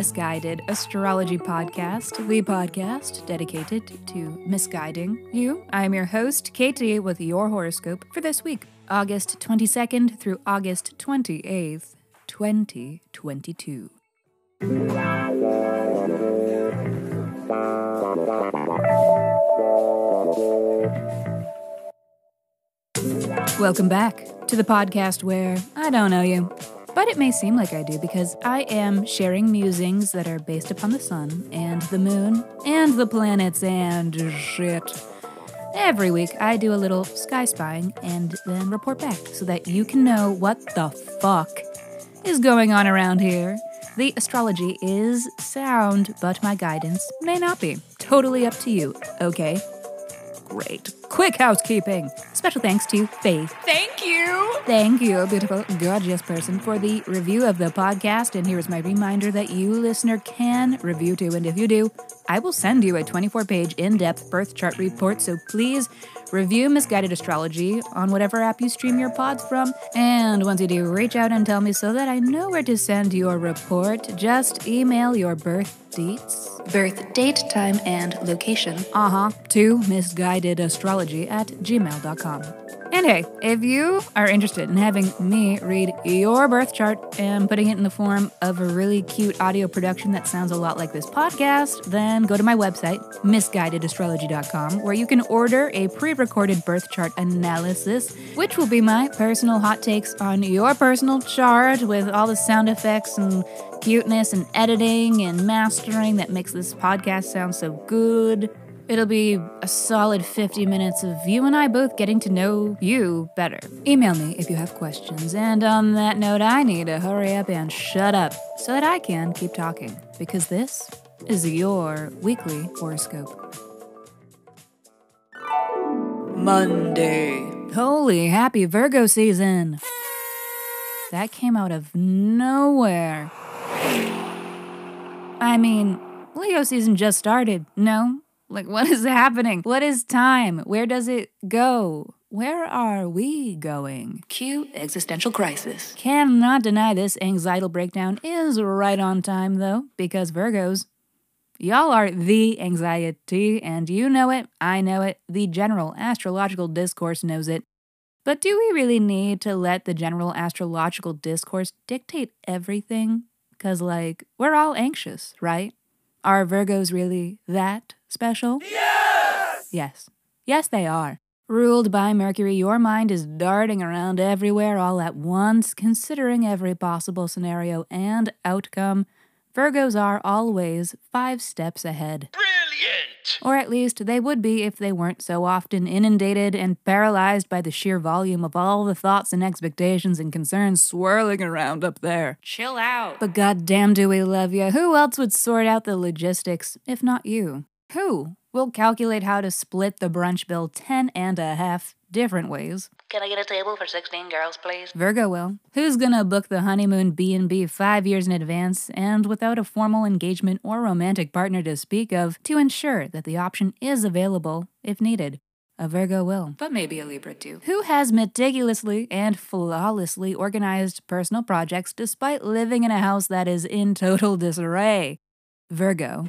Miss Guided Astrology Podcast, the podcast dedicated to misguiding you. I'm your host, Katie, with your horoscope for this week, August 22nd through August 28th, 2022. Welcome back to the podcast where I don't know you, but it may seem like I do because I am sharing musings that are based upon the sun and the moon and the planets and shit. Every week, I do a little sky spying and then report back so that you can know what the fuck is going on around here. The astrology is sound, but my guidance may not be. Totally up to you, okay? Great. Quick housekeeping. Special thanks to Faith. Thank you. Thank you, beautiful, gorgeous person, for the review of the podcast. And here is my reminder that you, listener, can review too. And if you do, I will send you a 24 page in depth birth chart report. So please review Miss Guided Astrology on whatever app you stream your pods from. And once you do, reach out and tell me so that I know where to send your report. Just email your birth dates, birth date, time, and location. Uh huh. To missguidedastrology at gmail.com. And hey, if you are interested in having me read your birth chart and putting it in the form of a really cute audio production that sounds a lot like this podcast, then go to my website, missguidedastrology.com, where you can order a pre recorded birth chart analysis, which will be my personal hot takes on your personal chart with all the sound effects and cuteness and editing and mastering that makes this podcast sound so good. It'll be a solid 50 minutes of you and I both getting to know you better. Email me if you have questions. And on that note, I need to hurry up and shut up so that I can keep talking. Because this is your weekly horoscope. Monday. Holy happy Virgo season! That came out of nowhere. I mean, Leo season just started, no? Like, what is happening? What is time? Where does it go? Where are we going? Cue existential crisis. Cannot deny this anxietal breakdown is right on time, though, because Virgos, y'all are the anxiety, and you know it, I know it, the general astrological discourse knows it. But do we really need to let the general astrological discourse dictate everything? Because, like, we're all anxious, right? Are Virgos really that special? Yes! Yes. Yes, they are. Ruled by Mercury, your mind is darting around everywhere all at once, considering every possible scenario and outcome. Virgos are always five steps ahead. Brilliant! Or at least they would be if they weren't so often inundated and paralyzed by the sheer volume of all the thoughts and expectations and concerns swirling around up there. Chill out. But goddamn do we love you. Who else would sort out the logistics if not you? Who will calculate how to split the brunch bill ten and a half different ways? Can I get a table for 16 girls, please? Virgo will. Who's gonna book the honeymoon B&B 5 years in advance and without a formal engagement or romantic partner to speak of to ensure that the option is available if needed? A Virgo will. But maybe a Libra too. Who has meticulously and flawlessly organized personal projects despite living in a house that is in total disarray? Virgo.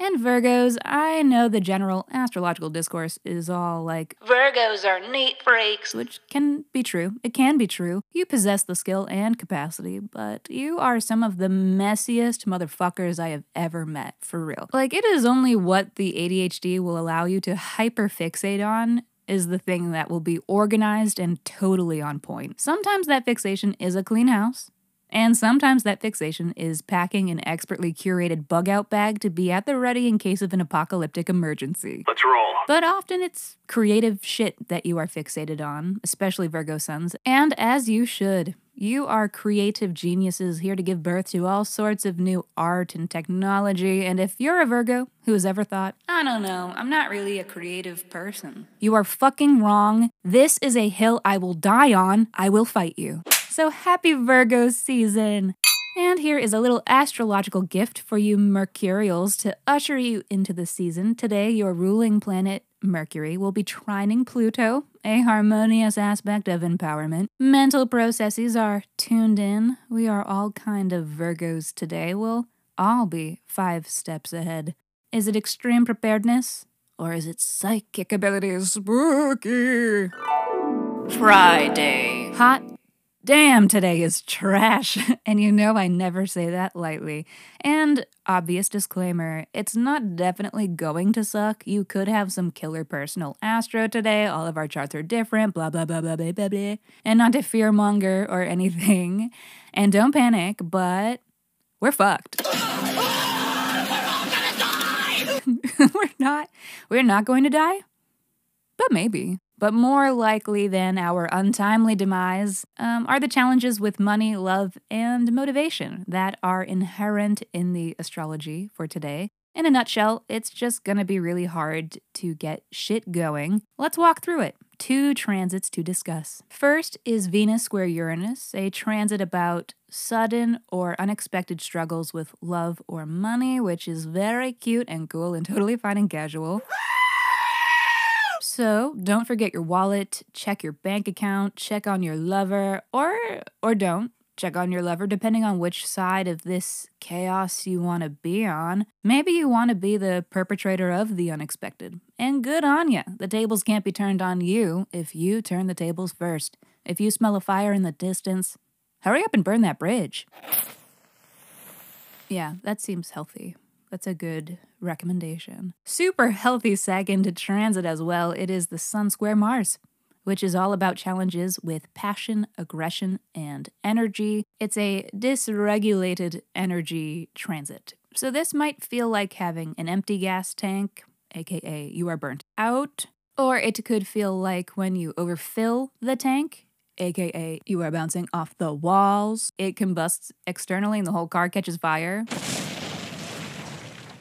And Virgos, I know the general astrological discourse is all like, Virgos are neat freaks. which can be true. It can be true. You possess the skill and capacity, but you are some of the messiest motherfuckers I have ever met, for real. Like, it is only what the ADHD will allow you to hyperfixate on is the thing that will be organized and totally on point. Sometimes that fixation is a clean house. And sometimes that fixation is packing an expertly curated bug out bag to be at the ready in case of an apocalyptic emergency. Let's roll. But often it's creative shit that you are fixated on, especially Virgo suns, and as you should. You are creative geniuses here to give birth to all sorts of new art and technology, and if you're a Virgo who has ever thought, I don't know, I'm not really a creative person, you are fucking wrong. This is a hill I will die on. I will fight you. So happy Virgo season! And here is a little astrological gift for you Mercurials to usher you into the season. Today, your ruling planet, Mercury, will be trining Pluto, a harmonious aspect of empowerment. Mental processes are tuned in. We are all kind of Virgos today. We'll all be five steps ahead. Is it extreme preparedness? Or is it psychic abilities? Spooky! Friday. Hot damn, today is trash. and you know I never say that lightly. And obvious disclaimer it's not definitely going to suck. You could have some killer personal astro today. All of our charts are different, blah, blah, blah, blah, blah, blah, blah. And not to fearmonger or anything. And don't panic, but we're fucked. we're not we're not going to die but maybe but more likely than our untimely demise um, are the challenges with money love and motivation that are inherent in the astrology for today in a nutshell it's just to be really hard to get shit going let's walk through it two transits to discuss. First is Venus square Uranus, a transit about sudden or unexpected struggles with love or money, which is very cute and cool and totally fine and casual. So, don't forget your wallet, check your bank account, check on your lover or or don't check on your lover depending on which side of this chaos you want to be on. Maybe you want to be the perpetrator of the unexpected. And good on ya. The tables can't be turned on you if you turn the tables first. If you smell a fire in the distance, hurry up and burn that bridge. Yeah, that seems healthy. That's a good recommendation. Super healthy second transit as well. It is the Sun Square Mars which is all about challenges with passion, aggression, and energy. It's a dysregulated energy transit. So, this might feel like having an empty gas tank, aka you are burnt out, or it could feel like when you overfill the tank, aka you are bouncing off the walls, it combusts externally and the whole car catches fire.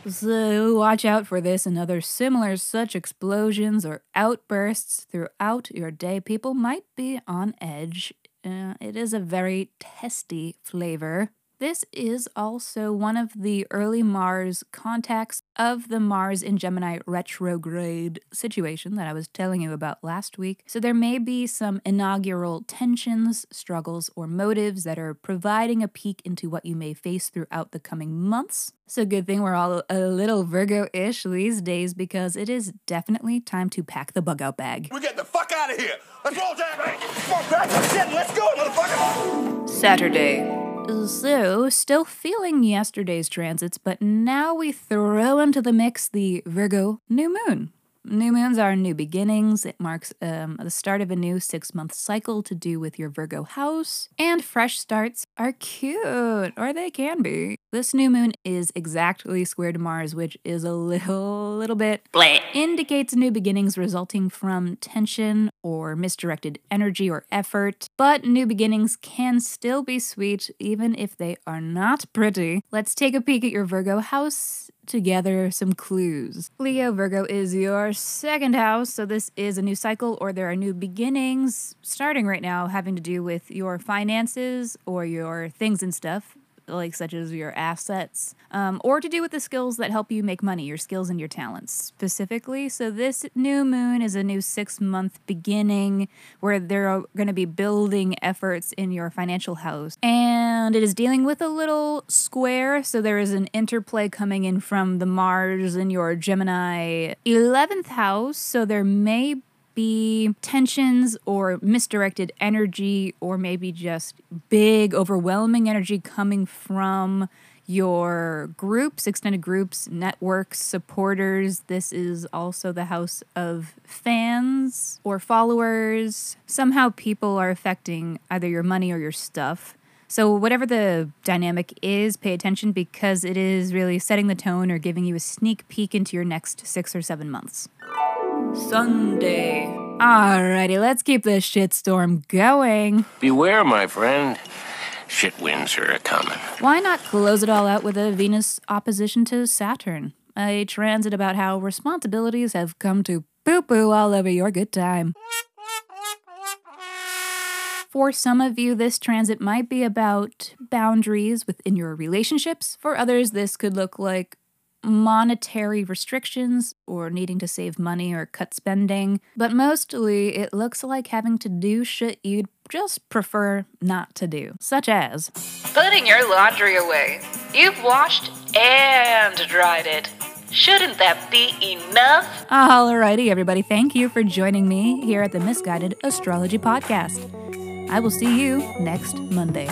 So watch out for this and other similar such explosions or outbursts throughout your day. People might be on edge. Uh, it is a very testy flavor. This is also one of the early Mars contacts of the Mars in Gemini retrograde situation that I was telling you about last week. So there may be some inaugural tensions, struggles, or motives that are providing a peek into what you may face throughout the coming months. So good thing we're all a little Virgo-ish these days because it is definitely time to pack the bug out bag. We get the fuck out of here. Let's roll down. Come on, back to shit. Let's go, motherfucker. Saturday. So, still feeling yesterday's transits, but now we throw into the mix the Virgo new moon. New moons are new beginnings. It marks um, the start of a new six month cycle to do with your Virgo house. And fresh starts are cute, or they can be. This new moon is exactly square to Mars, which is a little, little bit indicates new beginnings resulting from tension or misdirected energy or effort. But new beginnings can still be sweet, even if they are not pretty. Let's take a peek at your Virgo house together some clues. Leo Virgo is your second house, so this is a new cycle or there are new beginnings starting right now having to do with your finances or your things and stuff. Like, such as your assets, um, or to do with the skills that help you make money, your skills and your talents specifically. So, this new moon is a new six month beginning where there are going to be building efforts in your financial house. And it is dealing with a little square. So, there is an interplay coming in from the Mars in your Gemini 11th house. So, there may be tensions or misdirected energy, or maybe just big, overwhelming energy coming from your groups, extended groups, networks, supporters. This is also the house of fans or followers. Somehow people are affecting either your money or your stuff. So, whatever the dynamic is, pay attention because it is really setting the tone or giving you a sneak peek into your next six or seven months. Sunday. Alrighty, let's keep this shitstorm going. Beware, my friend. Shit winds are a coming. Why not close it all out with a Venus opposition to Saturn? A transit about how responsibilities have come to poo poo all over your good time. For some of you, this transit might be about boundaries within your relationships. For others, this could look like monetary restrictions or needing to save money or cut spending. But mostly, it looks like having to do shit you'd just prefer not to do, such as Putting your laundry away. You've washed and dried it. Shouldn't that be enough? Alrighty, everybody. Thank you for joining me here at the Miss Guided Astrology Podcast. I will see you next Monday.